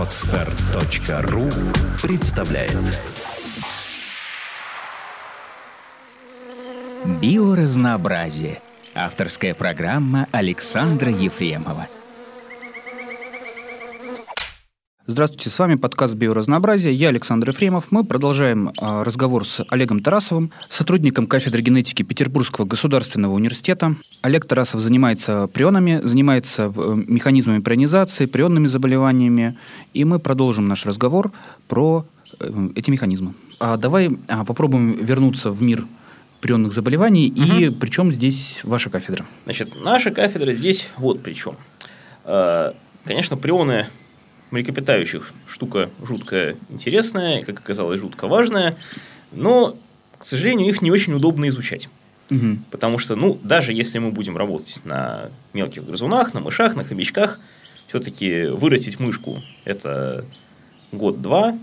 Отстар.ру представляет Биоразнообразие. Авторская программа Александра Ефремова. Здравствуйте, с вами подкаст «Биоразнообразие». Я Александр Ефремов. Мы продолжаем э, разговор с Олегом Тарасовым, сотрудником кафедры генетики Петербургского государственного университета. Олег Тарасов занимается прионами, занимается э, механизмами прионизации, прионными заболеваниями. И мы продолжим наш разговор про э, эти механизмы. А давай а, попробуем вернуться в мир прионных заболеваний. Угу. И причем здесь ваша кафедра? Значит, наша кафедра здесь вот при чем. Конечно, прионы млекопитающих штука жутко интересная, как оказалось, жутко важная, но, к сожалению, их не очень удобно изучать. Угу. Потому что, ну, даже если мы будем работать на мелких грызунах, на мышах, на хомячках, все-таки вырастить мышку – это год-два,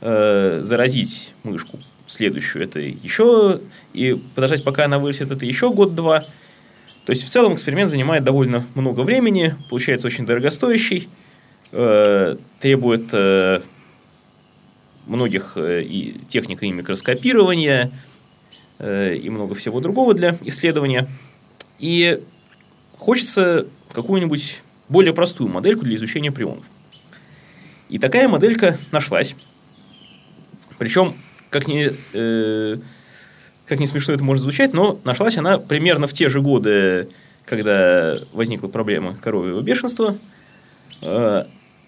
э, заразить мышку следующую – это еще, и подождать, пока она вырастет, это еще год-два. То есть, в целом эксперимент занимает довольно много времени, получается очень дорогостоящий – Э, требует э, многих э, и техник и микроскопирования и много всего другого для исследования. И хочется какую-нибудь более простую модельку для изучения прионов. И такая моделька нашлась. Причем, как не, э, как не смешно это может звучать, но нашлась она примерно в те же годы, когда возникла проблема коровьего бешенства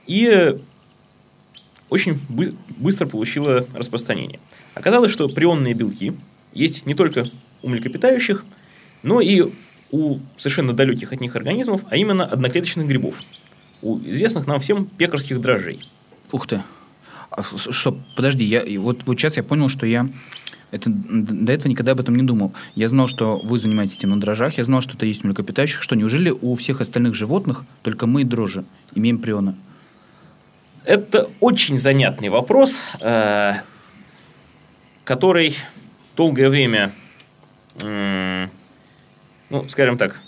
и очень бы- быстро получила распространение. Оказалось, что прионные белки есть не только у млекопитающих, но и у совершенно далеких от них организмов, а именно одноклеточных грибов, у известных нам всем пекарских дрожжей. Ух ты. А, что, подожди, я, вот, вот сейчас я понял, что я это, до этого никогда об этом не думал. Я знал, что вы занимаетесь этим на дрожжах, я знал, что это есть у млекопитающих. Что, неужели у всех остальных животных только мы, дрожжи, имеем прионы? Это очень занятный вопрос, э, который долгое время, ну, скажем так,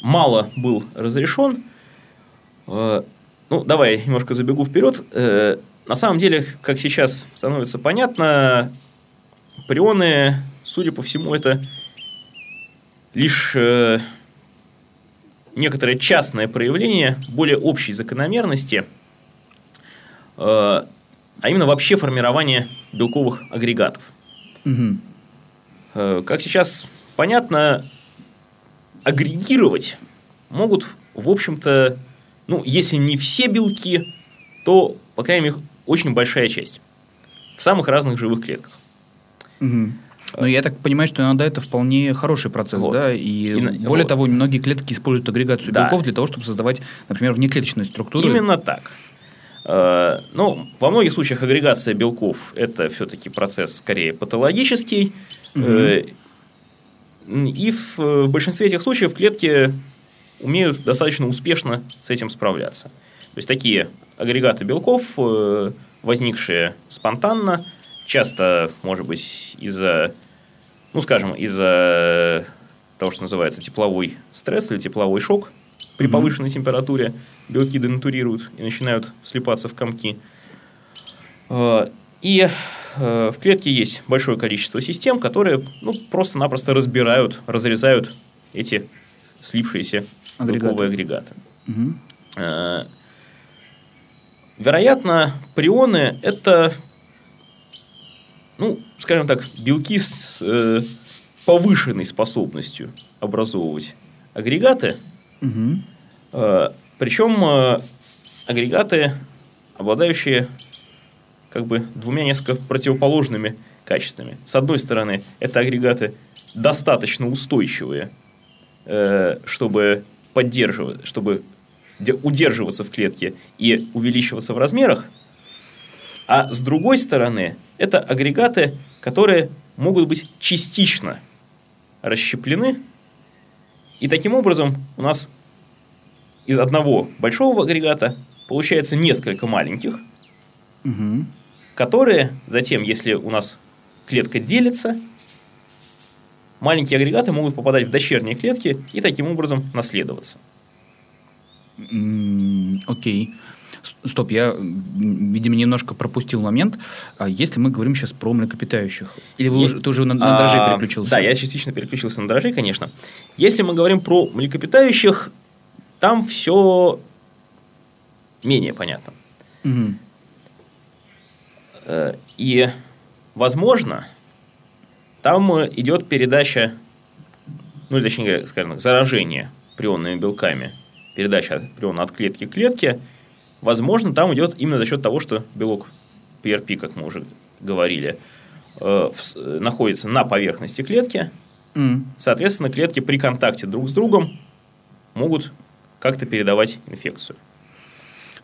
мало был разрешен. Э, ну, давай немножко забегу вперед. Э, на самом деле, как сейчас становится понятно, прионы, судя по всему, это лишь некоторое частное проявление более общей закономерности – а именно вообще формирование белковых агрегатов. Угу. Как сейчас понятно, агрегировать могут, в общем-то, ну, если не все белки, то, по крайней мере, очень большая часть. В самых разных живых клетках. Угу. Ну, я так понимаю, что иногда это вполне хороший процесс, вот. да, и, и более вот. того, многие клетки используют агрегацию да. белков для того, чтобы создавать, например, внеклеточную структуру. Именно так. Э, ну, во многих случаях агрегация белков – это все-таки процесс скорее патологический. Угу. И в, в большинстве этих случаев клетки умеют достаточно успешно с этим справляться. То есть, такие агрегаты белков, э, возникшие спонтанно, часто, может быть, из-за, ну, скажем, из-за того, что называется тепловой стресс или тепловой шок, при повышенной температуре белки денатурируют и начинают слипаться в комки. А, и э, в клетке есть большое количество систем, которые ну, просто-напросто разбирают, разрезают эти слипшиеся агрегаты. белковые агрегаты. Угу. Вероятно, прионы – это, ну, скажем так, белки с э, повышенной способностью образовывать агрегаты – Угу. Причем э, агрегаты, обладающие как бы двумя несколько противоположными качествами. С одной стороны, это агрегаты достаточно устойчивые, э, чтобы поддерживать, чтобы удерживаться в клетке и увеличиваться в размерах. А с другой стороны, это агрегаты, которые могут быть частично расщеплены и таким образом у нас из одного большого агрегата получается несколько маленьких, угу. которые затем, если у нас клетка делится, маленькие агрегаты могут попадать в дочерние клетки и таким образом наследоваться. Окей. Okay. Стоп, я, видимо, немножко пропустил момент. А если мы говорим сейчас про млекопитающих? Или вы Е- уже, ты уже на, на А, переключился? Да, я частично переключился на дрожжей, конечно. Если мы говорим про млекопитающих, там все менее понятно. Э, И, возможно, там идет передача, ну, точнее, говоря, скажем так, заражение прионными белками, передача приона от клетки к клетке, возможно, там идет именно за счет того, что белок PRP, как мы уже говорили, э, в э, находится на поверхности клетки, М. соответственно, клетки при контакте друг с другом могут как-то передавать инфекцию.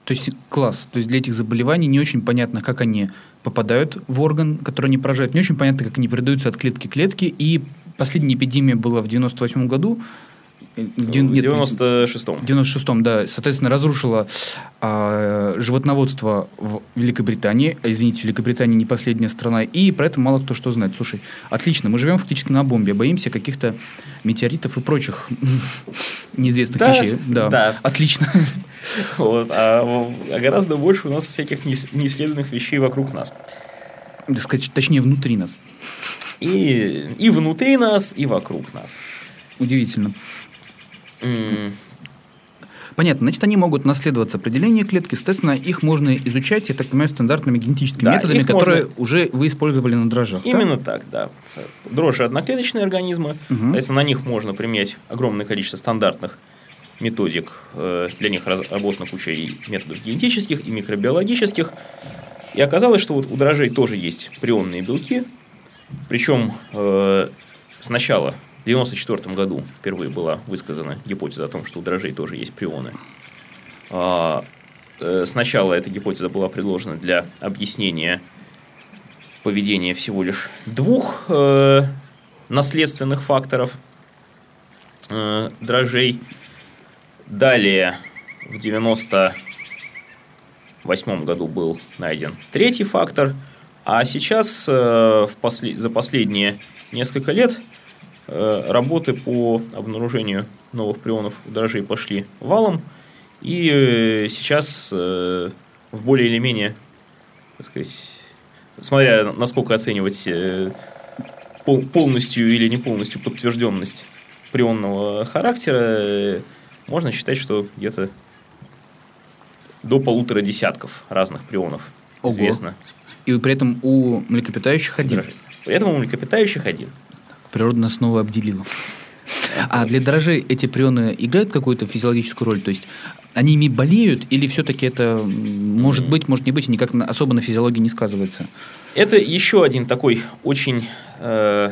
То есть класс. То есть для этих заболеваний не очень понятно, как они попадают в орган, который они поражают. Не очень понятно, как они передаются от клетки к клетке. И последняя эпидемия была в 98 году. Э, В, В дев- нет, 96-м. В 96-м, да, соответственно, разрушила а, животноводство в Великобритании. А, Извините, Великобритания не последняя страна. И про это мало кто что знает. Слушай, отлично, мы живем фактически на бомбе, боимся каких-то метеоритов и прочих неизвестных Да, вещей. Да, да. отлично. Вот, а, а гораздо больше у нас всяких неис- неисследованных вещей вокруг нас. Так сказать, точнее, внутри нас. И, и внутри нас, и вокруг нас. Удивительно. Понятно. Значит, они могут наследоваться определение клетки. Соответственно, их можно изучать, я так понимаю, стандартными генетическими Да, методами, которые можно- уже вы использовали на дрожжах. да? Именно так, да. Дрожжи одноклеточные организмы. Мгм. Соответственно, на них можно применять огромное количество стандартных методик. Э, Для них разработана куча и методов генетических, и микробиологических. И оказалось, что вот у дрожжей тоже есть прионные белки. Причем э, сначала, в 1994 году, впервые была высказана гипотеза о том, что у дрожжей тоже есть прионы. А, э, Сначала эта гипотеза была предложена для объяснения поведения всего лишь двух э, наследственных факторов э, дрожжей. Далее в 98 году был найден третий фактор, а сейчас в после- за последние несколько лет работы по обнаружению новых прионов у дрожжей пошли валом, и э, сейчас э, в более или менее, так сказать, смотря насколько оценивать э, пол- полностью или не полностью подтвержденность прионного характера, э, можно считать, что где-то до полутора десятков разных прионов Ого. известно. И при этом у млекопитающих один. При этом у млекопитающих один. Природа нас снова обделила. А для дрожжей эти прионы играют какую-то физиологическую роль? То есть они ими болеют или все-таки это может быть, может не быть, и никак особо на физиологии не сказывается? Это еще один такой очень э,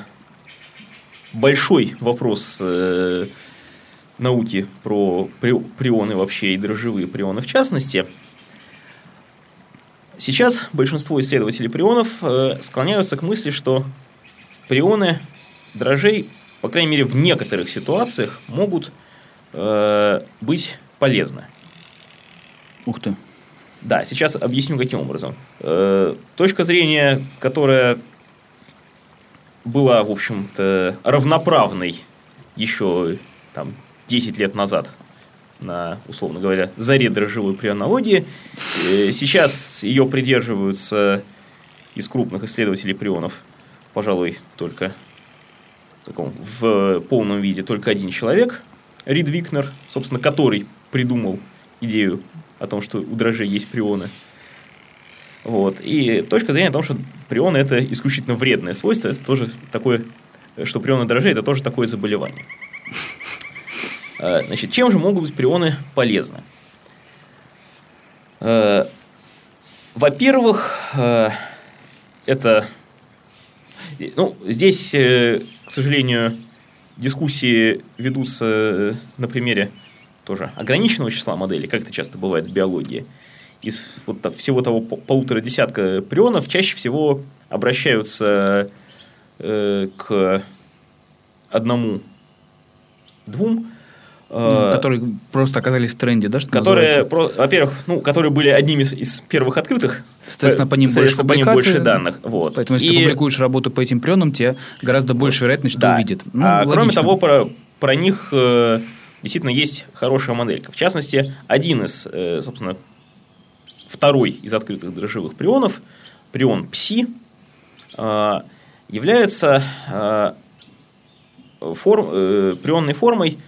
большой вопрос э, науки про при- прионы вообще и дрожжевые прионы в частности. Сейчас большинство исследователей прионов э, склоняются к мысли, что прионы дрожжей, по крайней мере, в некоторых ситуациях могут э, быть полезны. Ух ты. Да, сейчас объясню, каким образом. Э, точка зрения, которая была, в общем-то, равноправной еще там, 10 лет назад на, условно говоря, заре дрожжевой прионологии. Э, Сейчас ее придерживаются из крупных исследователей прионов, пожалуй, только таком, в полном виде только один человек, Рид Викнер, собственно, который придумал идею о том, что у дрожжей есть прионы. Вот. И точка зрения о том, что прионы это исключительно вредное свойство, это тоже такое, что прионы дрожжей это тоже такое заболевание. Э, Значит, чем же могут быть прионы полезны? Э, Во-первых, э, это... Ну, здесь, э, к сожалению, дискуссии ведутся э, на примере тоже ограниченного числа моделей, как это часто бывает в биологии. Из вот всего того по- полутора десятка прионов чаще всего обращаются э, к одному-двум, э, Которые просто оказались в тренде, да, что которые, про- во-первых, ну, которые были одними из, из первых открытых. Соответственно, по ним больше Соответственно, по ним больше данных. Вот. Поэтому, если ты И- публикуешь работу по этим прионам, тебе гораздо больше вероятность, что Да. увидит. Ну, а кроме того, про, про них э, действительно есть хорошая моделька. В частности, один из, э, собственно, второй из открытых дрожжевых прионов, прион ПСИ, э, является э, форм, э, прионной формой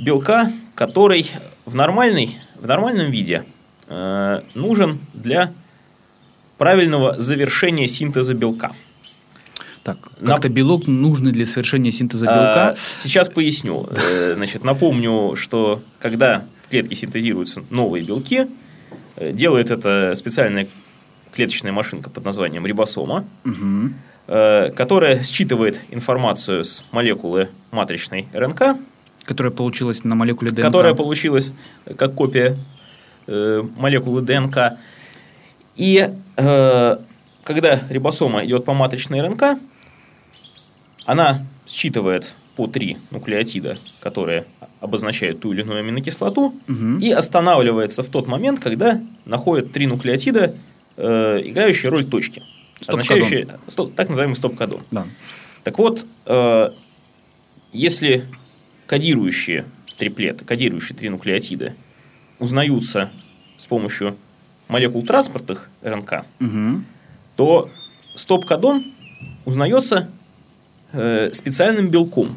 белка, который в, нормальной, в нормальном виде э, нужен для правильного завершения синтеза белка. Так, как-то Нап... белок нужный для совершения синтеза белка. А, сейчас поясню. Э, значит, напомню, что когда в клетке синтезируются новые белки, э, делает это специальная клеточная машинка под названием рибосома, угу. которая считывает информацию с молекулы матричной РНК. Которая получилась на молекуле ДНК. Которая получилась как копия молекулы ДНК. И когда рибосома идет по матричной РНК, она считывает по три нуклеотида, которые обозначают ту или иную аминокислоту, угу. и останавливается в тот момент, когда находит три нуклеотида, э, играющие роль точки, означающие стоп, так называемый стоп-кодон. Да. Так вот, э, если кодирующие триплеты, кодирующие три нуклеотида узнаются с помощью молекул транспортных РНК, угу. то стоп-кодон узнается э, специальным белком.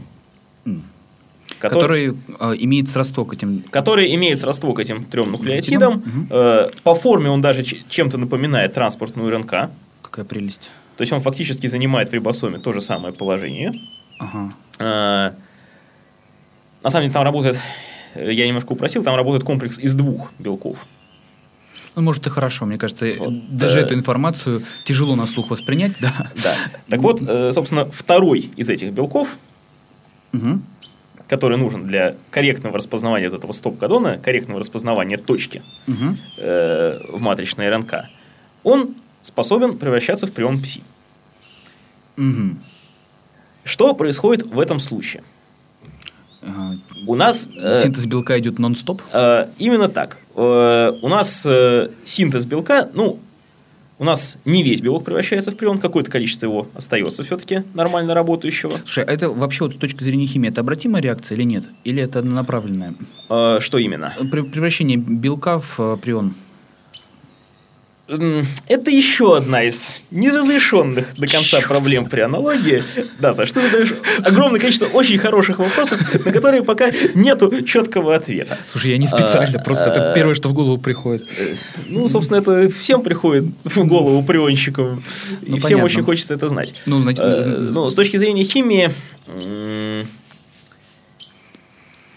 Который, который э, имеет сродство к этим... Который имеет сродство к этим трем нуклеотидам. Угу. Э, по форме он даже чем-то напоминает транспортную РНК. Какая прелесть. То есть он фактически занимает в рибосоме то же самое положение. Ага. Э, на самом деле там работает, я немножко упросил, там работает комплекс из двух белков. Ну, может, и хорошо. Мне кажется, вот, даже э... эту информацию тяжело на слух воспринять, да. Да. Так вот, э, собственно, второй из этих белков, угу. который нужен для корректного распознавания вот этого стоп-кодона, корректного распознавания точки угу. э, в матричной РНК, он способен превращаться в прион ПСИ. Угу. Что происходит в этом случае? У нас... Э, синтез белка идет нон-стоп? Э, именно так. Э, у нас э, синтез белка, ну, у нас не весь белок превращается в прион, какое-то количество его остается все-таки нормально работающего. Слушай, а это вообще вот с точки зрения химии, это обратимая реакция или нет? Или это однонаправленная? Э, что именно? Превращение белка в э, прион. Это еще одна из неразрешенных до конца Черт. проблем при аналогии. Да, Саш, ты задаешь огромное количество очень хороших вопросов, на которые пока нету четкого ответа. Слушай, я не специально, а, просто а, это первое, что в голову приходит. Э, ну, собственно, это всем приходит в голову прионщикам. Ну, и всем очень хочется это знать. Ну, значит, а, ну, с точки зрения химии,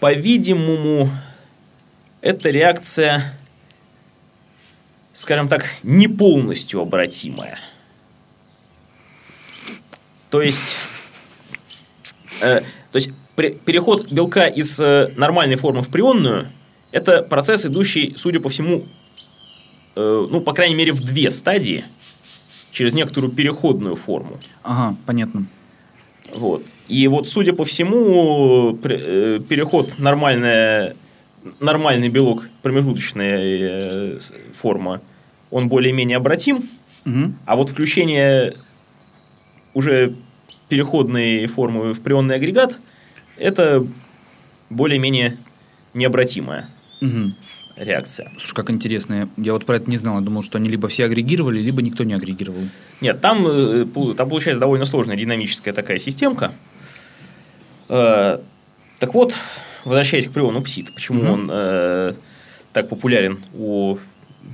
по-видимому, эта реакция скажем так, не полностью обратимая. То есть, э, то есть переход белка из э, нормальной формы в прионную – это процесс, идущий, судя по всему, э, ну, по крайней мере, в две стадии, через некоторую переходную форму. Ага, понятно. Вот. И вот, судя по всему, э, переход нормальная нормальный белок, промежуточная э, форма, он более-менее обратим, угу. а вот включение уже переходной формы в прионный агрегат это более-менее необратимая угу. реакция. Слушай, как интересно. Я вот про это не знал. Я думал, что они либо все агрегировали, либо никто не агрегировал. Нет, там, э, там получается довольно сложная динамическая такая системка. Э, так вот, возвращаясь к приону псит, почему угу. он э, так популярен у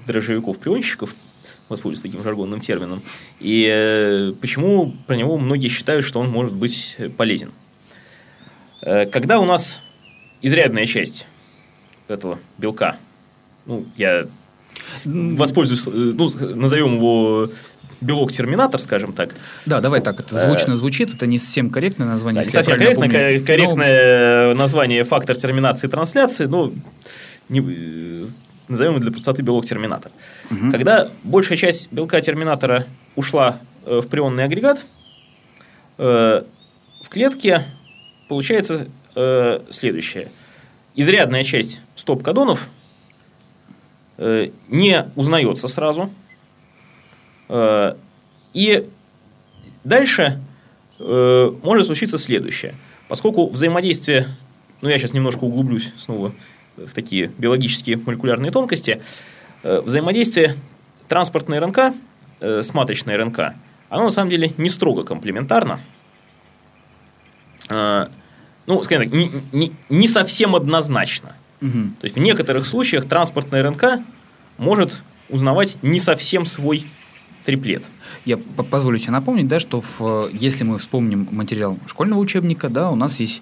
дрожжевиков-прионщиков, воспользуюсь таким жаргонным термином, и э, почему про него многие считают, что он может быть полезен. Э, когда у нас изрядная часть этого белка, ну, я воспользуюсь, э, ну, назовем его белок-терминатор, скажем так. Да, давай так, это звучно звучит, это не совсем корректное название. Да, не совсем корректно, помню, корректное но... название фактор терминации и трансляции, ну, не, назовем для простоты белок-терминатор. Угу. Когда большая часть белка-терминатора ушла э, в прионный агрегат, э, в клетке получается э, следующее. Изрядная часть стоп-кодонов э, не узнается сразу – Э, и дальше э, может случиться следующее. Поскольку взаимодействие, ну я сейчас немножко углублюсь снова в такие биологические молекулярные тонкости, э, взаимодействие транспортной РНК э, с маточной РНК, оно на самом деле не строго комплементарно. Э, ну, скажем так, не, не, не совсем однозначно. Угу. То есть в некоторых случаях транспортная РНК может узнавать не совсем свой триплет. Я по- позволю себе напомнить, да, что в, если мы вспомним материал школьного учебника, да, у нас есть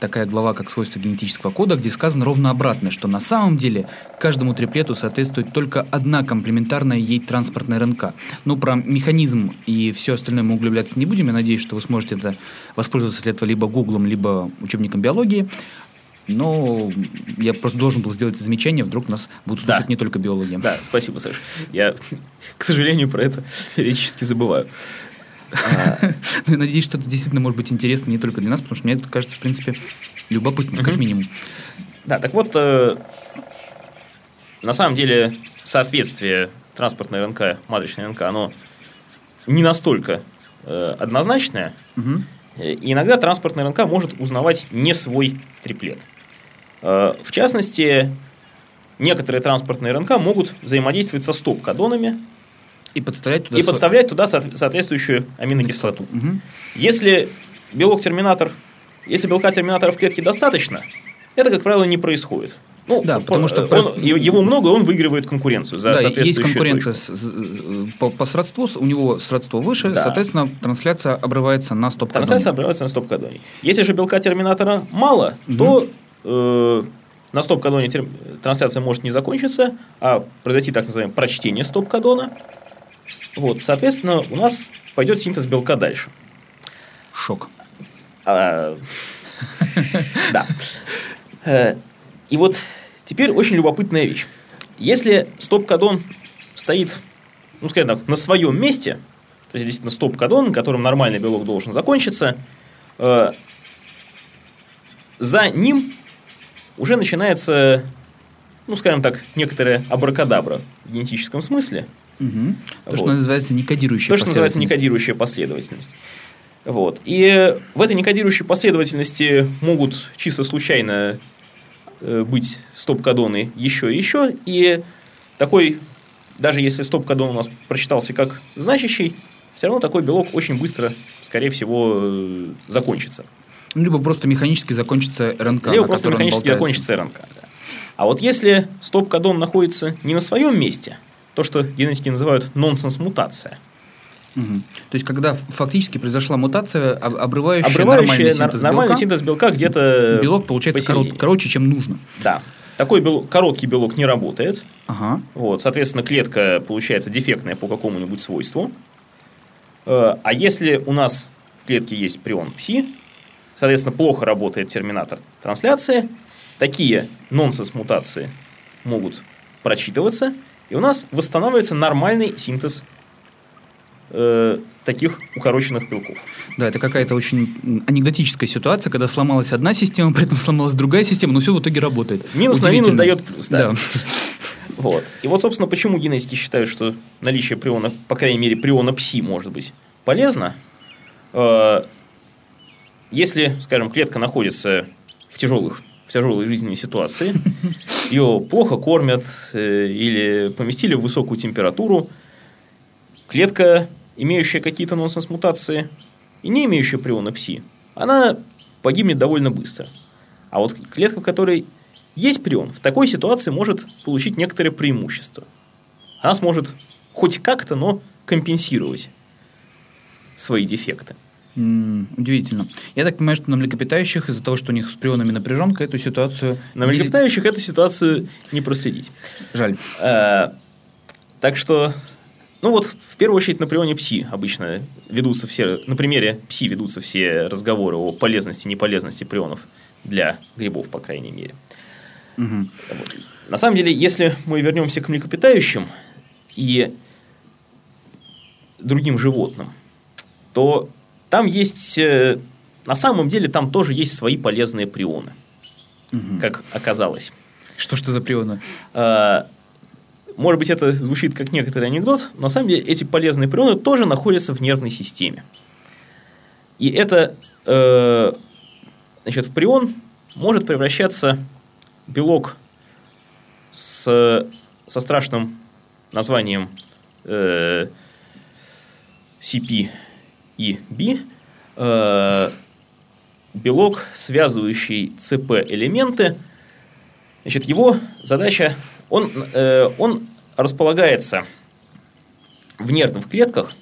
такая глава, как свойства генетического кода, где сказано ровно обратное, что на самом деле каждому триплету соответствует только одна комплементарная ей транспортная РНК. Ну, про механизм и все остальное мы углубляться не будем. Я надеюсь, что вы сможете это воспользоваться для этого либо гуглом, либо учебником биологии. Но я просто должен был сделать замечание, вдруг нас будут Да. слушать не только биологи. Да, спасибо, Саш. Я, к сожалению, про это периодически забываю. Я надеюсь, что это действительно может быть интересно не только для нас, потому что мне это кажется, в принципе, любопытным, как минимум. Да, так вот, э, на самом деле соответствие транспортной РНК, маточной РНК, оно не настолько э, однозначное. Э, И иногда транспортная РНК может узнавать не свой триплет. В частности, некоторые транспортные РНК могут взаимодействовать со стоп-кодонами И подставлять туда... и сво- подставлять туда соот- соответствующую аминокислоту. Мгм. Если белок-терминатор, если белка-терминатора в клетке достаточно, это, как правило, не происходит. Ну, Да, по- потому что он- про- его много, он выигрывает конкуренцию за Да, есть соответствующую конкуренция точку. с- э, по, по сродству, у него сродство выше, Да. соответственно, трансляция обрывается на стоп Трансляция обрывается на стоп-кодоне. Если же белка терминатора мало, то э, на стоп-кодоне тер- трансляция может не закончиться, а произойти так называемое прочтение стоп-кодона. Вот, соответственно, у нас пойдет синтез белка дальше. Шок. А, Да. Э, И вот теперь очень любопытная вещь. Если стоп-кодон стоит, ну, скажем так, на своем месте, то есть действительно стоп-кодон, на котором нормальный белок должен закончиться, э, за ним уже начинается, ну, скажем так, некоторая абракадабра в генетическом смысле. Мгм. То, что Вот. называется некодирующая То, что называется некодирующая последовательность. Вот. И в этой некодирующей последовательности могут чисто случайно э, быть стоп-кодоны еще и еще. И такой, даже если стоп-кодон у нас прочитался как значащий, все равно такой белок очень быстро, скорее всего, э, закончится. Ну, Либо просто механически закончится РНК, Либо просто механически закончится РНК. да. А вот если стоп-кодон находится не на своем месте, то, что генетики называют нонсенс-мутация, Мгм. То есть, когда фактически произошла мутация, об- обрывающая, обрывающая нормальный синтез нормальный белка, синтез белка где-то белок получается корот- короче, чем нужно. Да. Такой белок, короткий белок не работает. Ага. Вот, соответственно, клетка получается дефектная по какому-нибудь свойству. Э, А если у нас в клетке есть прион ПСИ, соответственно, плохо работает терминатор трансляции, такие нонсенс-мутации могут прочитываться, и у нас восстанавливается нормальный синтез э, таких укороченных белков. Да, это какая-то очень анекдотическая ситуация, когда сломалась одна система, при этом сломалась другая система, но все в итоге работает. Минус на минус дает плюс, да. Да. Вот. И вот, собственно, почему генетики считают, что наличие приона, по крайней мере, приона ПСИ может быть полезно. Э, Если, скажем, клетка находится в тяжелых тяжелой жизненной ситуации, ее плохо кормят э, или поместили в высокую температуру, клетка, имеющая какие-то нонсенс-мутации и не имеющая приона ПСИ, она погибнет довольно быстро. А вот клетка, в которой есть прион, в такой ситуации может получить некоторое преимущество. Она сможет хоть как-то, но компенсировать свои дефекты. Удивительно. Я так понимаю, что на млекопитающих из-за того, что у них с прионами напряженка, эту ситуацию... На млекопитающих эту ситуацию не проследить. Жаль. Э, Так что, ну вот, в первую очередь на прионе ПСИ обычно ведутся все, на примере ПСИ ведутся все разговоры о полезности и неполезности прионов для грибов, по крайней мере. Мгм. Вот. На самом деле, если мы вернемся к млекопитающим и другим животным, то там есть, э, на самом деле, там тоже есть свои полезные прионы, Мгм. как оказалось. Что ж это за прионы? А, Может быть, это звучит как некоторый анекдот, но на самом деле эти полезные прионы тоже находятся в нервной системе. И это, э, значит, в прион может превращаться белок с со страшным названием э, CP и B, э, белок, связывающий ЦП-элементы. Значит, его задача, он, э, он располагается в нервных клетках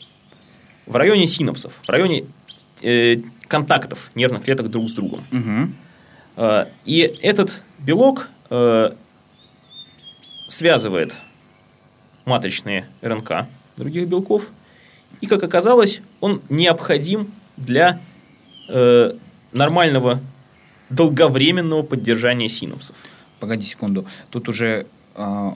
в районе синапсов, в районе э, контактов нервных клеток друг с другом. Угу. Э, и этот белок э, связывает матричные РНК других белков. И, как оказалось, он необходим для э, нормального долговременного поддержания синапсов. Погоди секунду. Тут уже а,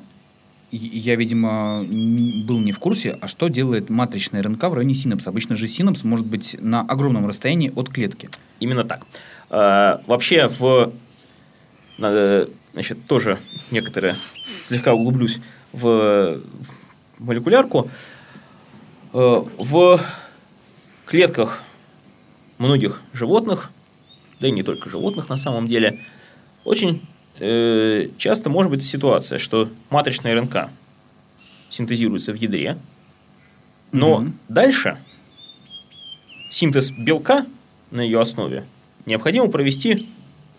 я, видимо, был не в курсе, а что делает матричная РНК в районе синапса? Обычно же синапс может быть на огромном расстоянии от клетки. Именно так. Э, вообще, в, э, значит, тоже некоторые, слегка углублюсь в молекулярку. Э, в клетках многих животных, да и не только животных на самом деле, очень э, часто может быть ситуация, что матричная РНК синтезируется в ядре, но Мгм. дальше синтез белка на ее основе необходимо провести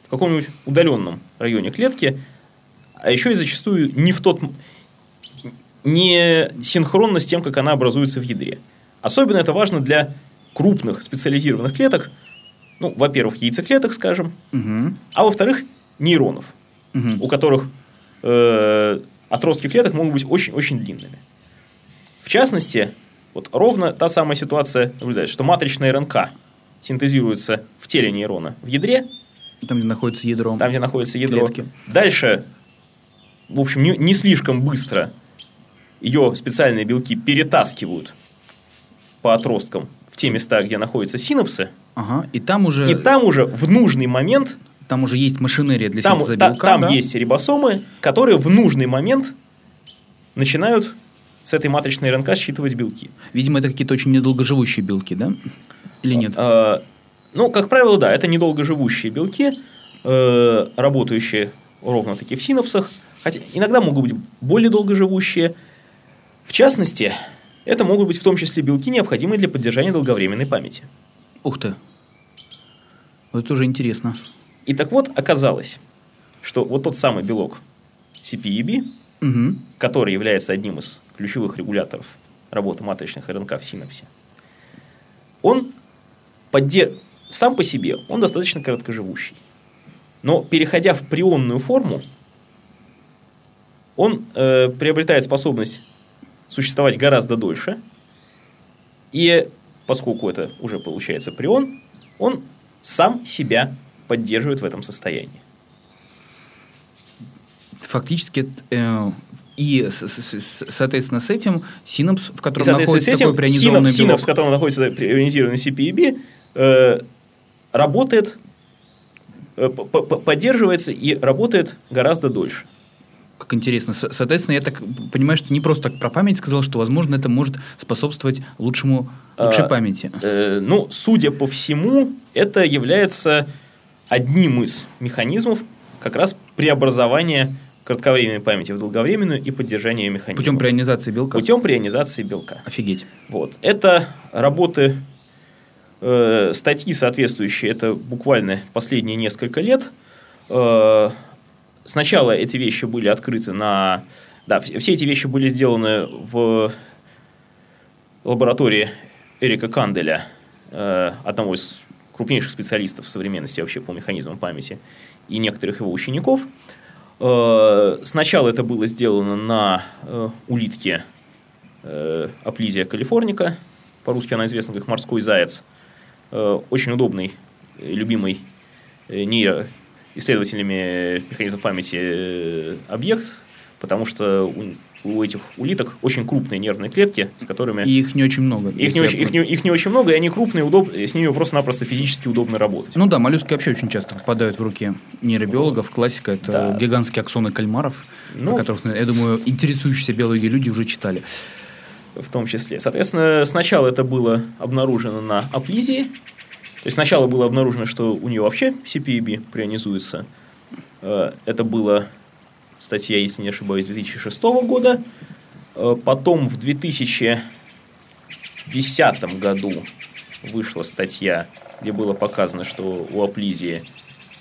в каком-нибудь удаленном районе клетки, а еще и зачастую не в тот не синхронно с тем, как она образуется в ядре. Особенно это важно для крупных специализированных клеток, ну, во-первых, яйцеклеток, скажем, Угу. а во-вторых, нейронов, у которых э, отростки клеток могут быть очень-очень длинными. В частности, вот ровно та самая ситуация наблюдается, что матричная РНК синтезируется в теле нейрона в ядре, Там, где находится ядро. там, где находится ядро. Клетки. Дальше, в общем, не, не слишком быстро ее специальные белки перетаскивают по отросткам в те места, где находятся синапсы, Ага. И там уже, и там уже в нужный момент там уже есть машинерия для там, синтеза та- белка. там да? есть рибосомы, которые в нужный момент начинают с этой матричной РНК считывать белки. Видимо, это какие-то очень недолгоживущие белки, да? Или нет? Э, ну, как правило, да, это недолгоживущие белки, э, работающие ровно-таки в синапсах, хотя иногда могут быть более долгоживущие. В частности, это могут быть в том числе белки, необходимые для поддержания долговременной памяти. Ух ты. Вот это уже интересно. И так вот, оказалось, что вот тот самый белок CPEB, Угу. который является одним из ключевых регуляторов работы матричных РНК в синапсе, он подде- сам по себе он достаточно короткоживущий. Но переходя в прионную форму, он э, приобретает способность существовать гораздо дольше. И поскольку это уже получается прион, он сам себя поддерживает в этом состоянии. Фактически, э, и, соответственно, с этим синапс, в котором находится этим такой прионизованный синапс, синапс, в белок, котором находится прионизированный CPEB, э, работает, э, поддерживается и работает гораздо дольше. Как интересно. Со- Соответственно, я так понимаю, что не просто так про память сказал, что, возможно, это может способствовать лучшему, лучшей А, памяти. Э, ну, судя по всему, это является одним из механизмов как раз преобразования кратковременной памяти в долговременную и поддержания ее механизма. Путем прионизации белка. Путем прионизации белка. Офигеть. Вот. Это работы, э, статьи соответствующие, это буквально последние несколько лет. Э, сначала эти вещи были открыты на... Да, все, все эти вещи были сделаны в лаборатории Эрика Канделя, э, одного из крупнейших специалистов современности вообще по механизмам памяти, и некоторых его учеников. Э, сначала это было сделано на э, улитке Аплизия калифорника, по-русски она известна как морской заяц, очень удобный, любимый э, нейроисследователями механизмов памяти э, объект, потому что у, у этих улиток очень крупные нервные клетки, с которыми... И их не очень много. Их не, очень, их, не, их не очень много, и они крупные, удоб... с ними просто-напросто физически удобно работать. Ну да, моллюски вообще очень часто попадают в руки нейробиологов. Классика – это Да. гигантские аксоны кальмаров, Ну. о которых, я думаю, интересующиеся биологией люди уже читали. в том числе. Соответственно, сначала это было обнаружено на аплизии. То есть сначала было обнаружено, что у нее вообще CPEB прионизуется. Э, Это было статья, если не ошибаюсь, 2006 года. Э, потом в 2010 году вышла статья, где было показано, что у аплизии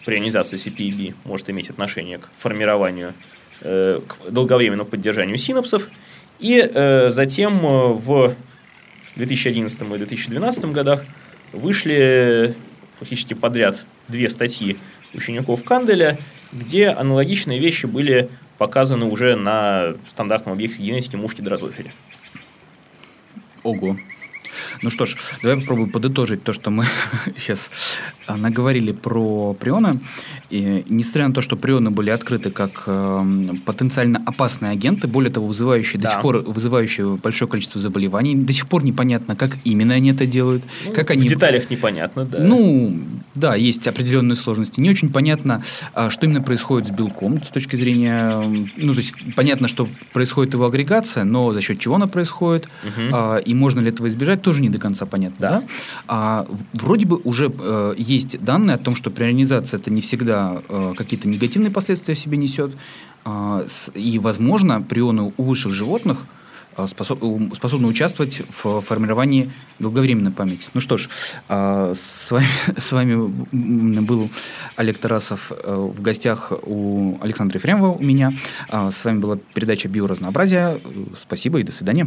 при ионизации CPEB может иметь отношение к формированию, э, к долговременному поддержанию синапсов. И затем в 2011 и 2012 годах вышли фактически подряд две статьи учеников Канделя, где аналогичные вещи были показаны уже на стандартном объекте генетики мушки дрозофиля. Ого. Ну что ж, давай попробуем подытожить то, что мы сейчас а, наговорили про прионы. И, несмотря на то, что прионы были открыты как э, потенциально опасные агенты, более того, вызывающие да. до сих пор вызывающие большое количество заболеваний, до сих пор непонятно, как именно они это делают. Ну, как в они... деталях непонятно, да. Ну, да, есть определенные сложности. Не очень понятно, а, что именно происходит с белком с точки зрения... Ну, то есть понятно, что происходит его агрегация, но за счет чего она происходит, угу. и можно ли этого избежать, тоже не до конца понятно. Да. Да? А, вроде бы уже э, есть данные о том, что прионизация это не всегда э, какие-то негативные последствия в себе несет. Э, и, возможно, прионы у высших животных э, способны участвовать в формировании долговременной памяти. Ну что ж, э, с вами, с вами был Олег Тарасов э, в гостях у Александра Ефремова, у меня. С вами была передача «Биоразнообразие». Спасибо и до свидания.